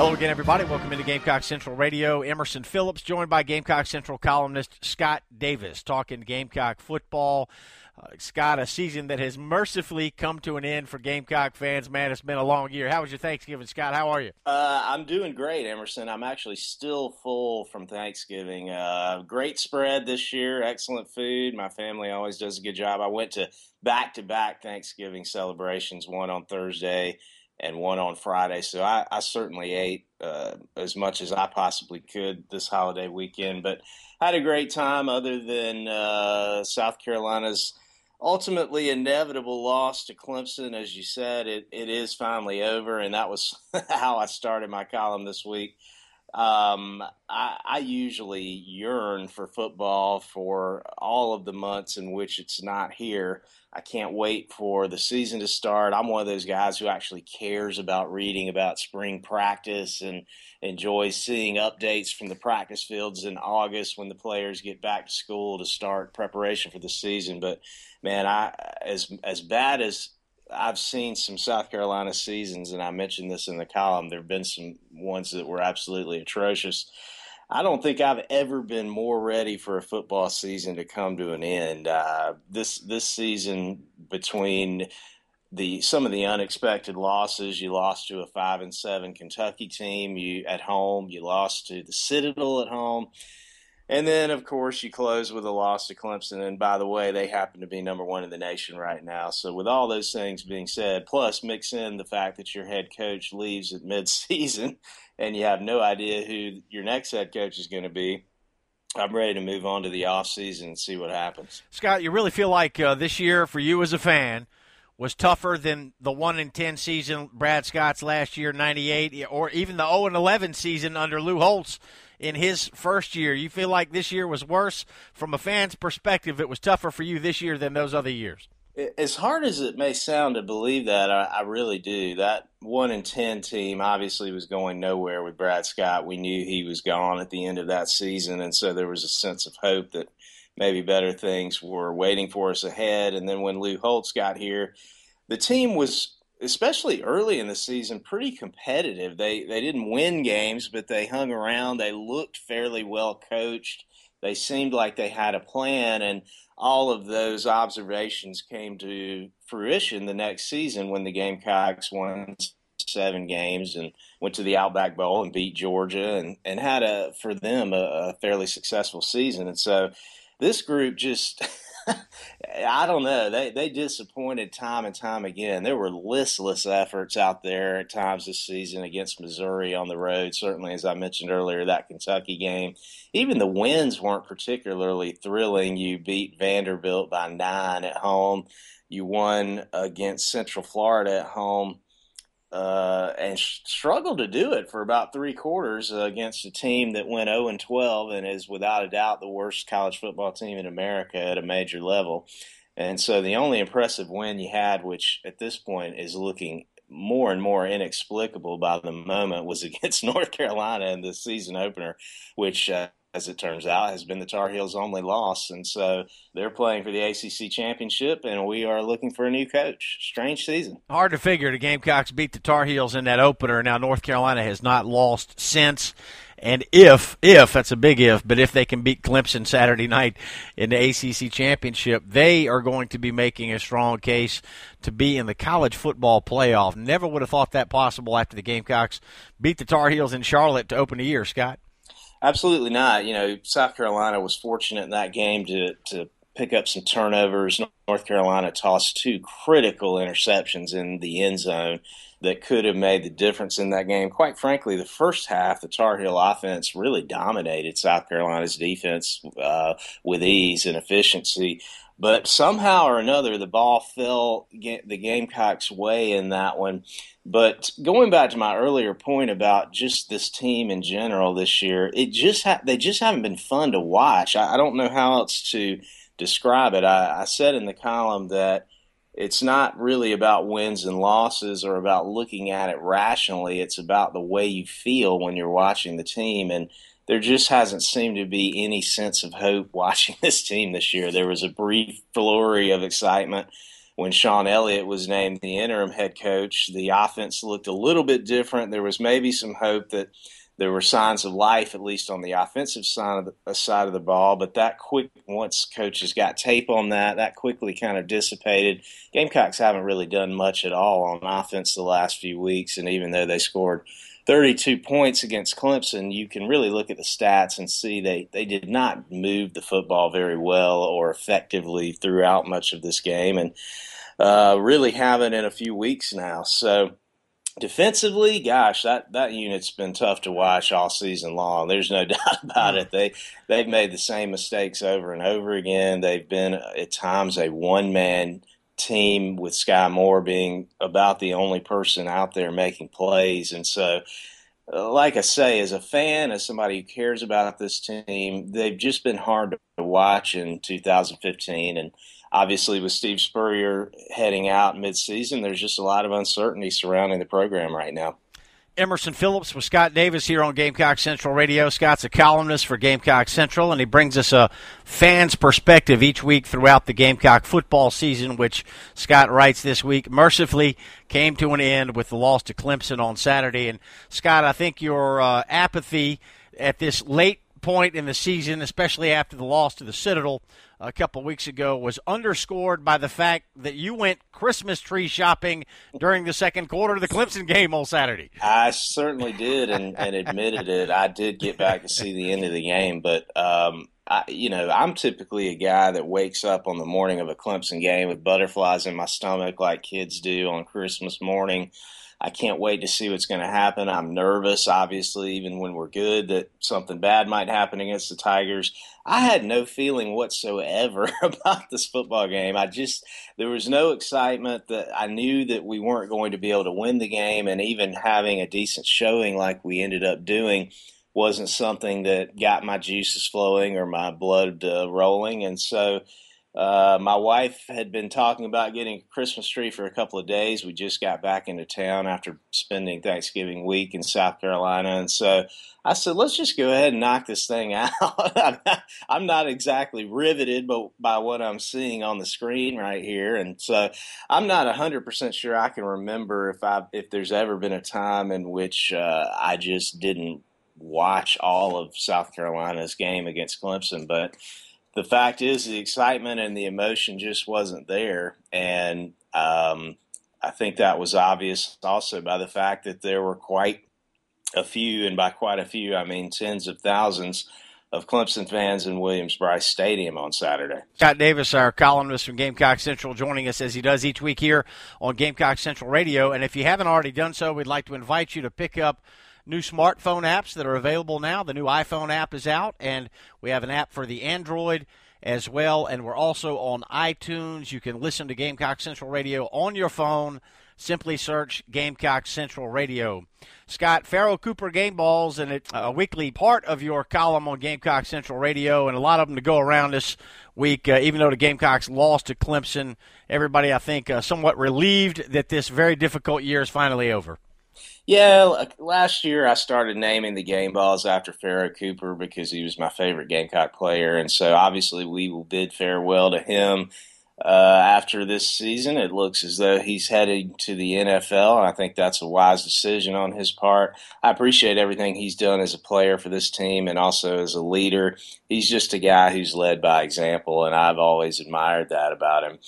Hello again, everybody. Welcome into Gamecock Central Radio. Emerson Phillips, joined by Gamecock Central columnist Scott Davis, talking Gamecock football. Uh, Scott, a season that has mercifully come to an end for Gamecock fans. Man, it's been a long year. How was your Thanksgiving, Scott? How are you? Uh, I'm doing great, Emerson. I'm actually still full from Thanksgiving. Uh, great spread this year, excellent food. My family always does a good job. I went to back to back Thanksgiving celebrations, one on Thursday and one on Friday. So I, I certainly ate uh, as much as I possibly could this holiday weekend, but had a great time other than uh, South Carolina's ultimately inevitable loss to Clemson. As you said, it, it is finally over, and that was how I started my column this week. Um, I, I, usually yearn for football for all of the months in which it's not here. I can't wait for the season to start. I'm one of those guys who actually cares about reading about spring practice and enjoys seeing updates from the practice fields in August when the players get back to school to start preparation for the season. But man, I as as bad as I've seen some South Carolina seasons, and I mentioned this in the column. There have been some ones that were absolutely atrocious. I don't think I've ever been more ready for a football season to come to an end. Uh, this this season, between the some of the unexpected losses, you lost to a five and seven Kentucky team. You at home, you lost to the Citadel at home. And then, of course, you close with a loss to Clemson. And by the way, they happen to be number one in the nation right now. So, with all those things being said, plus mix in the fact that your head coach leaves at midseason and you have no idea who your next head coach is going to be, I'm ready to move on to the offseason and see what happens. Scott, you really feel like uh, this year for you as a fan was tougher than the 1 in 10 season Brad Scott's last year 98 or even the 0 and 11 season under Lou Holtz in his first year. You feel like this year was worse from a fan's perspective. It was tougher for you this year than those other years. As hard as it may sound to believe that, I, I really do. That one in ten team obviously was going nowhere with Brad Scott. We knew he was gone at the end of that season, and so there was a sense of hope that maybe better things were waiting for us ahead. And then when Lou Holtz got here, the team was especially early in the season, pretty competitive. They they didn't win games, but they hung around. They looked fairly well coached. They seemed like they had a plan, and all of those observations came to fruition the next season when the Gamecocks won seven games and went to the Outback Bowl and beat Georgia and, and had a for them a, a fairly successful season. And so this group just I don't know. They they disappointed time and time again. There were listless efforts out there at times this season against Missouri on the road. Certainly, as I mentioned earlier, that Kentucky game. Even the wins weren't particularly thrilling. You beat Vanderbilt by nine at home. You won against Central Florida at home uh, and sh- struggled to do it for about three quarters uh, against a team that went 0 and 12 and is without a doubt the worst college football team in America at a major level. And so the only impressive win you had, which at this point is looking more and more inexplicable by the moment, was against North Carolina in the season opener, which uh, as it turns out, has been the Tar Heels' only loss. And so they're playing for the ACC championship, and we are looking for a new coach. Strange season. Hard to figure the Gamecocks beat the Tar Heels in that opener. Now, North Carolina has not lost since. And if, if, that's a big if, but if they can beat Clemson Saturday night in the ACC championship, they are going to be making a strong case to be in the college football playoff. Never would have thought that possible after the Gamecocks beat the Tar Heels in Charlotte to open the year, Scott. Absolutely not. You know, South Carolina was fortunate in that game to to pick up some turnovers. North Carolina tossed two critical interceptions in the end zone that could have made the difference in that game. Quite frankly, the first half, the Tar Heel offense really dominated South Carolina's defense uh, with ease and efficiency. But somehow or another, the ball fell the Gamecocks' way in that one. But going back to my earlier point about just this team in general this year, it just ha- they just haven't been fun to watch. I, I don't know how else to describe it. I, I said in the column that it's not really about wins and losses or about looking at it rationally. It's about the way you feel when you're watching the team. And there just hasn't seemed to be any sense of hope watching this team this year. There was a brief flurry of excitement when Shawn Elliott was named the interim head coach. The offense looked a little bit different. There was maybe some hope that there were signs of life, at least on the offensive side of the, uh, side of the ball. But that quick, once coaches got tape on that, that quickly kind of dissipated. Gamecocks haven't really done much at all on offense the last few weeks, and even though they scored 32 points against Clemson, you can really look at the stats and see they, they did not move the football very well or effectively throughout much of this game, and uh, really haven't in a few weeks now. So defensively, gosh, that, that unit's been tough to watch all season long. There's no doubt about it. They they've made the same mistakes over and over again. They've been at times a one man team with Skai Moore being about the only person out there making plays. And so, uh, like I say, as a fan, as somebody who cares about this team, they've just been hard to watch in 2015. And obviously, with Steve Spurrier heading out midseason, there's just a lot of uncertainty surrounding the program right now. Emerson Phillips with Scott Davis here on Gamecock Central Radio. Scott's a columnist for Gamecock Central, and he brings us a fan's perspective each week throughout the Gamecock football season, which Scott writes this week mercifully came to an end with the loss to Clemson on Saturday. And Scott, I think your uh, apathy at this late point in the season, especially after the loss to the Citadel, a couple weeks ago was underscored by the fact that you went Christmas tree shopping during the second quarter of the Clemson game on Saturday. I certainly did, and, and admitted it. I did get back to see the end of the game, but um, I, you know, I'm typically a guy that wakes up on the morning of a Clemson game with butterflies in my stomach, like kids do on Christmas morning. I can't wait to see what's going to happen. I'm nervous, obviously, even when we're good, that something bad might happen against the Tigers. I had no feeling whatsoever about this football game. I just, there was no excitement that I knew that we weren't going to be able to win the game, and even having a decent showing like we ended up doing wasn't something that got my juices flowing or my blood uh, rolling. And so, uh, my wife had been talking about getting a Christmas tree for a couple of days. We just got back into town after spending Thanksgiving week in South Carolina. And so I said, let's just go ahead and knock this thing out. I'm not exactly riveted but by what I'm seeing on the screen right here. And so I'm not 100% sure I can remember if, I, if there's ever been a time in which uh, I just didn't watch all of South Carolina's game against Clemson. But the fact is, the excitement and the emotion just wasn't there, and um, I think that was obvious also by the fact that there were quite a few, and by quite a few, I mean tens of thousands of Clemson fans in Williams-Brice Stadium on Saturday. Scott Davis, our columnist from Gamecock Central, joining us as he does each week here on Gamecock Central Radio. And if you haven't already done so, we'd like to invite you to pick up new smartphone apps that are available now. The new iPhone app is out, and we have an app for the Android as well. And we're also on iTunes. You can listen to Gamecock Central Radio on your phone. Simply search Gamecock Central Radio. Scott, Pharoh Cooper game balls, and it's a weekly part of your column on Gamecock Central Radio, and a lot of them to go around this week. Uh, even though the Gamecocks lost to Clemson, everybody, I think, uh, somewhat relieved that this very difficult year is finally over. Yeah, last year I started naming the game balls after Pharoh Cooper because he was my favorite Gamecock player, and so obviously we will bid farewell to him. Uh, after this season, it looks as though he's heading to the NFL, and I think that's a wise decision on his part. I appreciate everything he's done as a player for this team and also as a leader. He's just a guy who's led by example, and I've always admired that about him.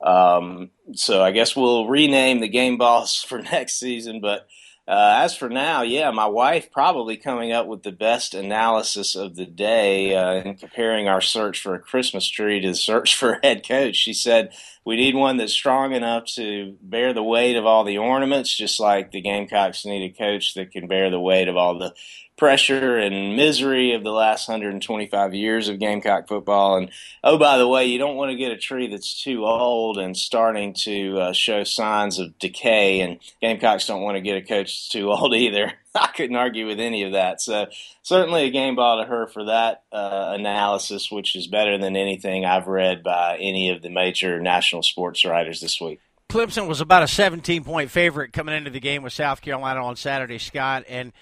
Um, so I guess we'll rename the game balls for next season, but uh, as for now, yeah, my wife probably coming up with the best analysis of the day uh, in comparing our search for a Christmas tree to the search for a head coach. She said we need one that's strong enough to bear the weight of all the ornaments, just like the Gamecocks need a coach that can bear the weight of all the pressure and misery of the last 125 years of Gamecock football. And oh, by the way, you don't want to get a tree that's too old and starting to uh, show signs of decay. And Gamecocks don't want to get a coach that's too old either. I couldn't argue with any of that. So certainly a game ball to her for that uh, analysis, which is better than anything I've read by any of the major national sports writers this week. Clemson was about a 17 point favorite coming into the game with South Carolina on Saturday, Scott. And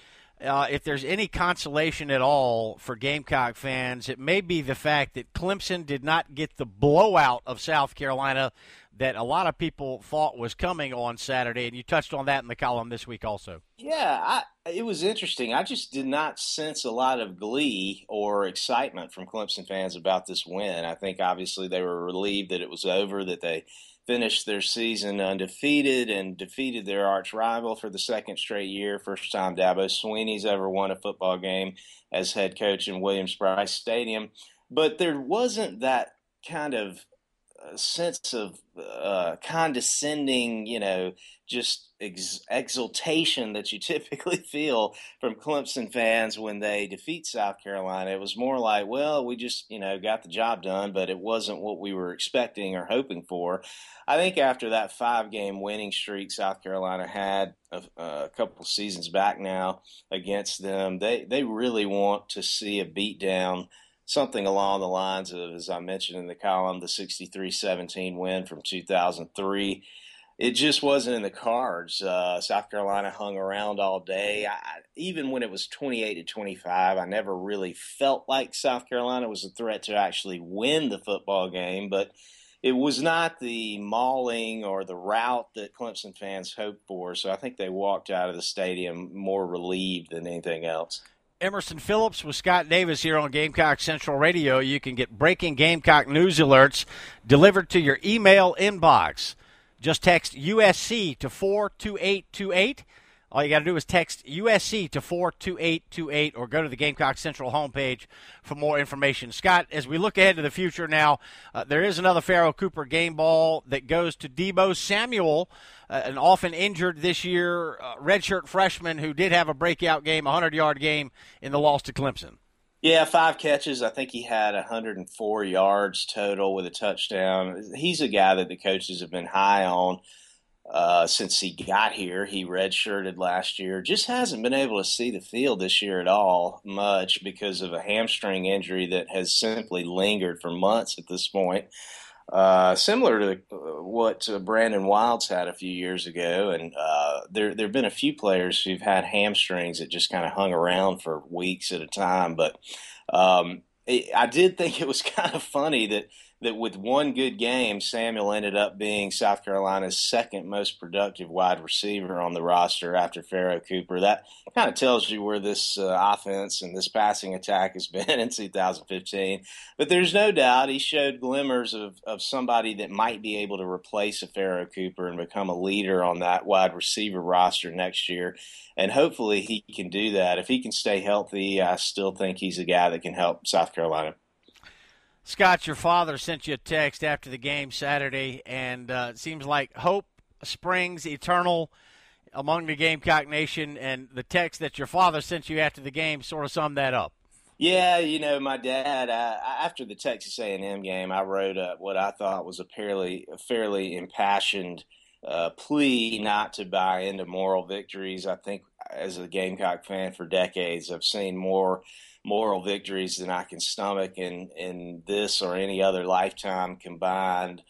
uh, if there's any consolation at all for Gamecock fans, it may be the fact that Clemson did not get the blowout of South Carolina that a lot of people thought was coming on Saturday, and you touched on that in the column this week also. Yeah, I, it was interesting. I just did not sense a lot of glee or excitement from Clemson fans about this win. I think obviously they were relieved that it was over, that they finished their season undefeated and defeated their arch rival for the second straight year. First time Dabo Swinney's ever won a football game as head coach in Williams-Brice Stadium. But there wasn't that kind of sense of uh, condescending, you know, just ex- exultation that you typically feel from Clemson fans when they defeat South Carolina. It was more like, well, we just, you know, got the job done, but it wasn't what we were expecting or hoping for. I think after that five game winning streak South Carolina had a, a couple seasons back now against them, they, they really want to see a beatdown something along the lines of, as I mentioned in the column, the 63 17 win from 2003 it just wasn't in the cards. Uh, South Carolina hung around all day. I, even when it was 28 to 25, I never really felt like South Carolina was a threat to actually win the football game, but it was not the mauling or the route that Clemson fans hoped for. So I think they walked out of the stadium more relieved than anything else. Emerson Phillips with Scott Davis here on Gamecock Central Radio. You can get breaking Gamecock news alerts delivered to your email inbox. Just text USC to 42828. All you got to do is text USC to 42828 or go to the Gamecock Central homepage for more information. Scott, as we look ahead to the future now, uh, there is another Pharoh Cooper game ball that goes to Deebo Samuel, uh, an often injured this year uh, redshirt freshman who did have a breakout game, a 100 yard game in the loss to Clemson. Yeah, five catches. I think he had 104 yards total with a touchdown. He's a guy that the coaches have been high on uh, since he got here. He redshirted last year. Just hasn't been able to see the field this year at all much because of a hamstring injury that has simply lingered for months at this point. Uh, similar to uh, what uh, Brandon Wilds had a few years ago, and uh, there there have been a few players who've had hamstrings that just kind of hung around for weeks at a time. But um, it, I did think it was kind of funny that that with one good game, Samuel ended up being South Carolina's second most productive wide receiver on the roster after Pharoh Cooper. That kind of tells you where this uh, offense and this passing attack has been in 2015. But there's no doubt he showed glimmers of, of somebody that might be able to replace a Pharoh Cooper and become a leader on that wide receiver roster next year. And hopefully he can do that. If he can stay healthy, I still think he's a guy that can help South Carolina. Scott, your father sent you a text after the game Saturday, and uh, it seems like hope springs eternal among the Gamecock Nation. And the text that your father sent you after the game sort of summed that up. Yeah, you know, my dad. Uh, after the Texas A&M game, I wrote up what I thought was a fairly, a fairly impassioned uh, plea not to buy into moral victories. I think, as a Gamecock fan for decades, I've seen more moral victories than I can stomach in in this or any other lifetime combined.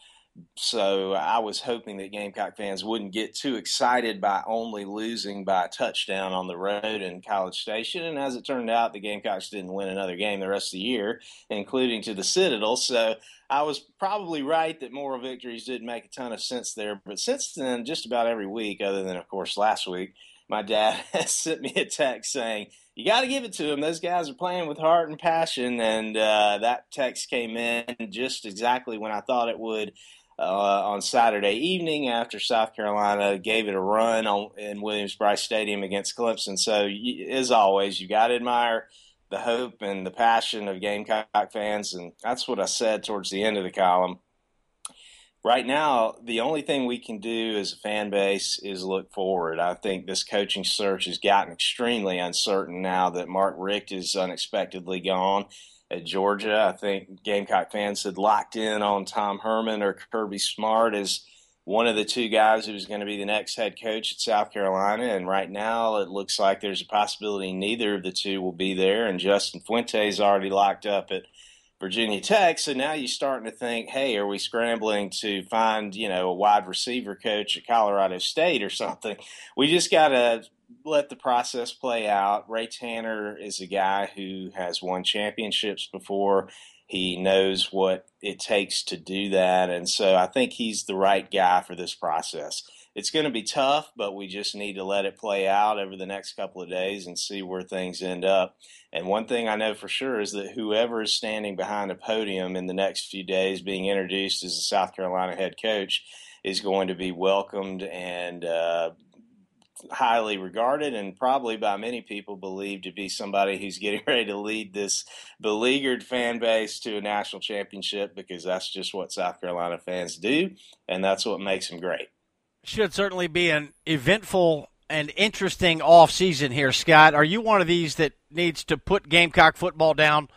So I was hoping that Gamecock fans wouldn't get too excited by only losing by a touchdown on the road in College Station. And as it turned out, the Gamecocks didn't win another game the rest of the year, including to the Citadel. So I was probably right that moral victories didn't make a ton of sense there. But since then, just about every week, other than, of course, last week, my dad has sent me a text saying, you got to give it to them. Those guys are playing with heart and passion, and uh, that text came in just exactly when I thought it would. Uh, on Saturday evening, after South Carolina gave it a run on, in Williams-Brice Stadium against Clemson. So, as always, you got to admire the hope and the passion of Gamecock fans, and that's what I said towards the end of the column right now, the only thing we can do as a fan base is look forward. I think this coaching search has gotten extremely uncertain now that Mark Richt is unexpectedly gone at Georgia. I think Gamecock fans had locked in on Tom Herman or Kirby Smart as one of the two guys who's going to be the next head coach at South Carolina. And right now, it looks like there's a possibility neither of the two will be there. And Justin Fuente's already locked up at Virginia Tech. So now you're starting to think, hey, are we scrambling to find, you know, a wide receiver coach at Colorado State or something? We just got to let the process play out. Ray Tanner is a guy who has won championships before. He knows what it takes to do that. And so I think he's the right guy for this process. It's going to be tough, but we just need to let it play out over the next couple of days and see where things end up. And one thing I know for sure is that whoever is standing behind a podium in the next few days being introduced as the South Carolina head coach is going to be welcomed and uh, highly regarded and probably by many people believed to be somebody who's getting ready to lead this beleaguered fan base to a national championship because that's just what South Carolina fans do and that's what makes them great. Should certainly be an eventful and interesting off season here, Scott. Are you one of these that needs to put Gamecock football down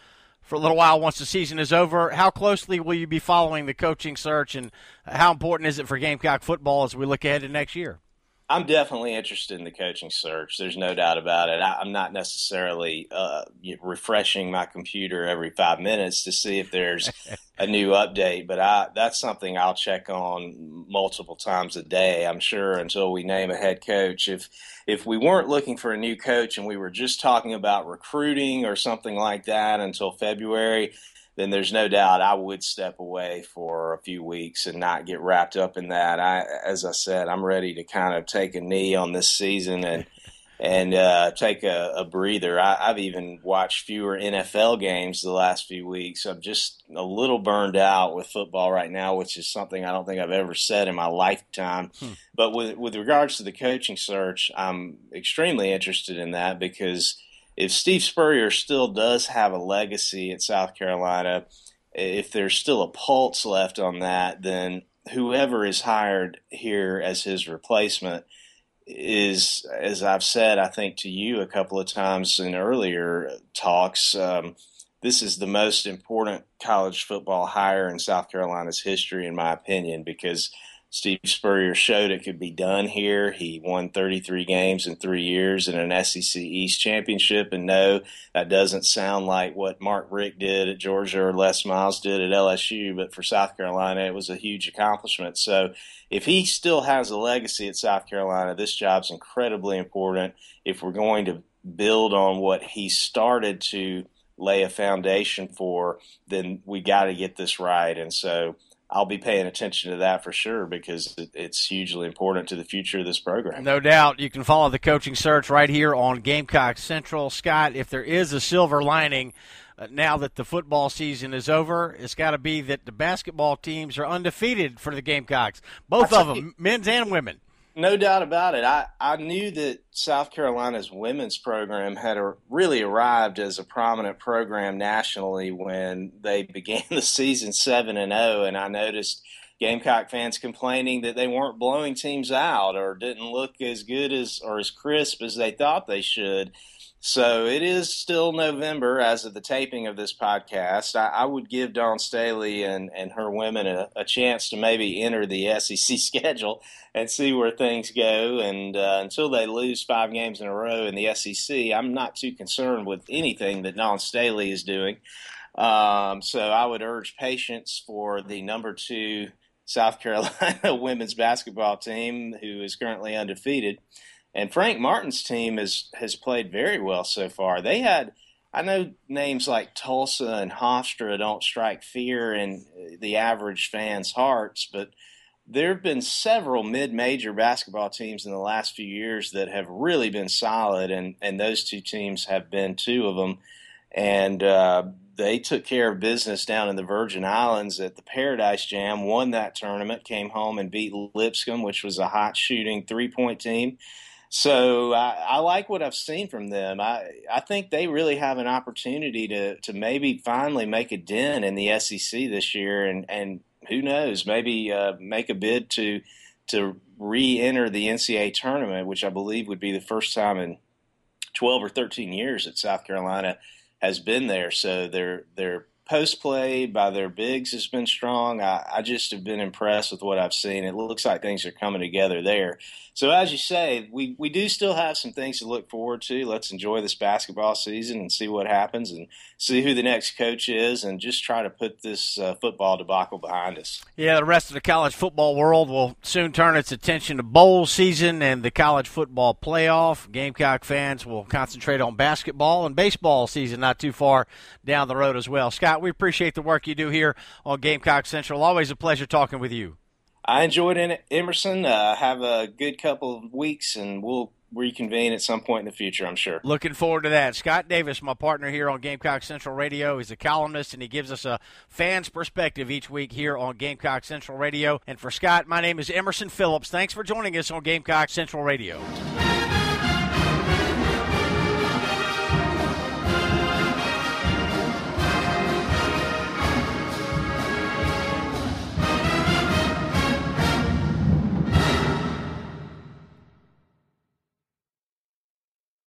for a little while once the season is over? How closely will you be following the coaching search, and how important is it for Gamecock football as we look ahead to next year? I'm definitely interested in the coaching search. There's no doubt about it. I, am not necessarily uh, refreshing my computer every five minutes to see if there's a new update, but I, that's something I'll check on multiple times a day. I'm sure until we name a head coach. If if we weren't looking for a new coach and we were just talking about recruiting or something like that until February, then there's no doubt I would step away for a few weeks and not get wrapped up in that. I, as I said, I'm ready to kind of take a knee on this season and and uh, take a, a breather. I, have even watched fewer NFL games the last few weeks. I'm just a little burned out with football right now, which is something I don't think I've ever said in my lifetime. Hmm. But with with regards to the coaching search, I'm extremely interested in that because if Steve Spurrier still does have a legacy at South Carolina, if there's still a pulse left on that, then whoever is hired here as his replacement is, as I've said, I think to you a couple of times in earlier talks, um, this is the most important college football hire in South Carolina's history, in my opinion, because Steve Spurrier showed it could be done here. He won 33 games in three years in an SEC East championship. And no, that doesn't sound like what Mark Richt did at Georgia or Les Miles did at LSU, but for South Carolina, it was a huge accomplishment. So if he still has a legacy at South Carolina, this job's incredibly important. If we're going to build on what he started to lay a foundation for, then we got to get this right. And so I'll be paying attention to that for sure because it's hugely important to the future of this program. No doubt. You can follow the coaching search right here on Gamecock Central. Scott, if there is a silver lining uh, now that the football season is over, it's got to be that the basketball teams are undefeated for the Gamecocks, both of them, men's and women. No doubt about it. I, I knew that South Carolina's women's program had a, really arrived as a prominent program nationally when they began the season 7 and 0 and I noticed Gamecock fans complaining that they weren't blowing teams out or didn't look as good as or as crisp as they thought they should. So it is still November as of the taping of this podcast. I, I would give Dawn Staley and, and her women a, a, chance to maybe enter the SEC schedule and see where things go. And uh, until they lose five games in a row in the SEC, I'm not too concerned with anything that Dawn Staley is doing. Um, so I would urge patience for the number two South Carolina women's basketball team, who is currently undefeated. And Frank Martin's team has has played very well so far. They had I know names like Tulsa and Hofstra don't strike fear in the average fan's hearts, but there have been several mid-major basketball teams in the last few years that have really been solid, and and those two teams have been two of them, and uh, they took care of business down in the Virgin Islands at the Paradise Jam, won that tournament, came home and beat Lipscomb, which was a hot shooting three-point team. So I, I, like what I've seen from them. I I think they really have an opportunity to to maybe finally make a dent in the SEC this year and and who knows? Maybe uh, make a bid to to re-enter the NCAA tournament, which I believe would be the first time in 12 or 13 years that South Carolina has been there. So they're they're post play by their bigs has been strong. I, I, just have been impressed with what I've seen. It looks like things are coming together there. So as you say, we, we do still have some things to look forward to. Let's enjoy this basketball season and see what happens and see who the next coach is and just try to put this uh, football debacle behind us. Yeah, the rest of the college football world will soon turn its attention to bowl season and the college football playoff. Gamecock fans will concentrate on basketball and baseball season not too far down the road as well. Scott, we appreciate the work you do here on Gamecock Central. Always a pleasure talking with you. I enjoyed it, Emerson. Uh, have a good couple of weeks, and we'll reconvene at some point in the future, I'm sure. Looking forward to that. Scott Davis, my partner here on Gamecock Central Radio, he's a columnist and he gives us a fan's perspective each week here on Gamecock Central Radio. And for Scott, my name is Emerson Phillips. Thanks for joining us on Gamecock Central Radio.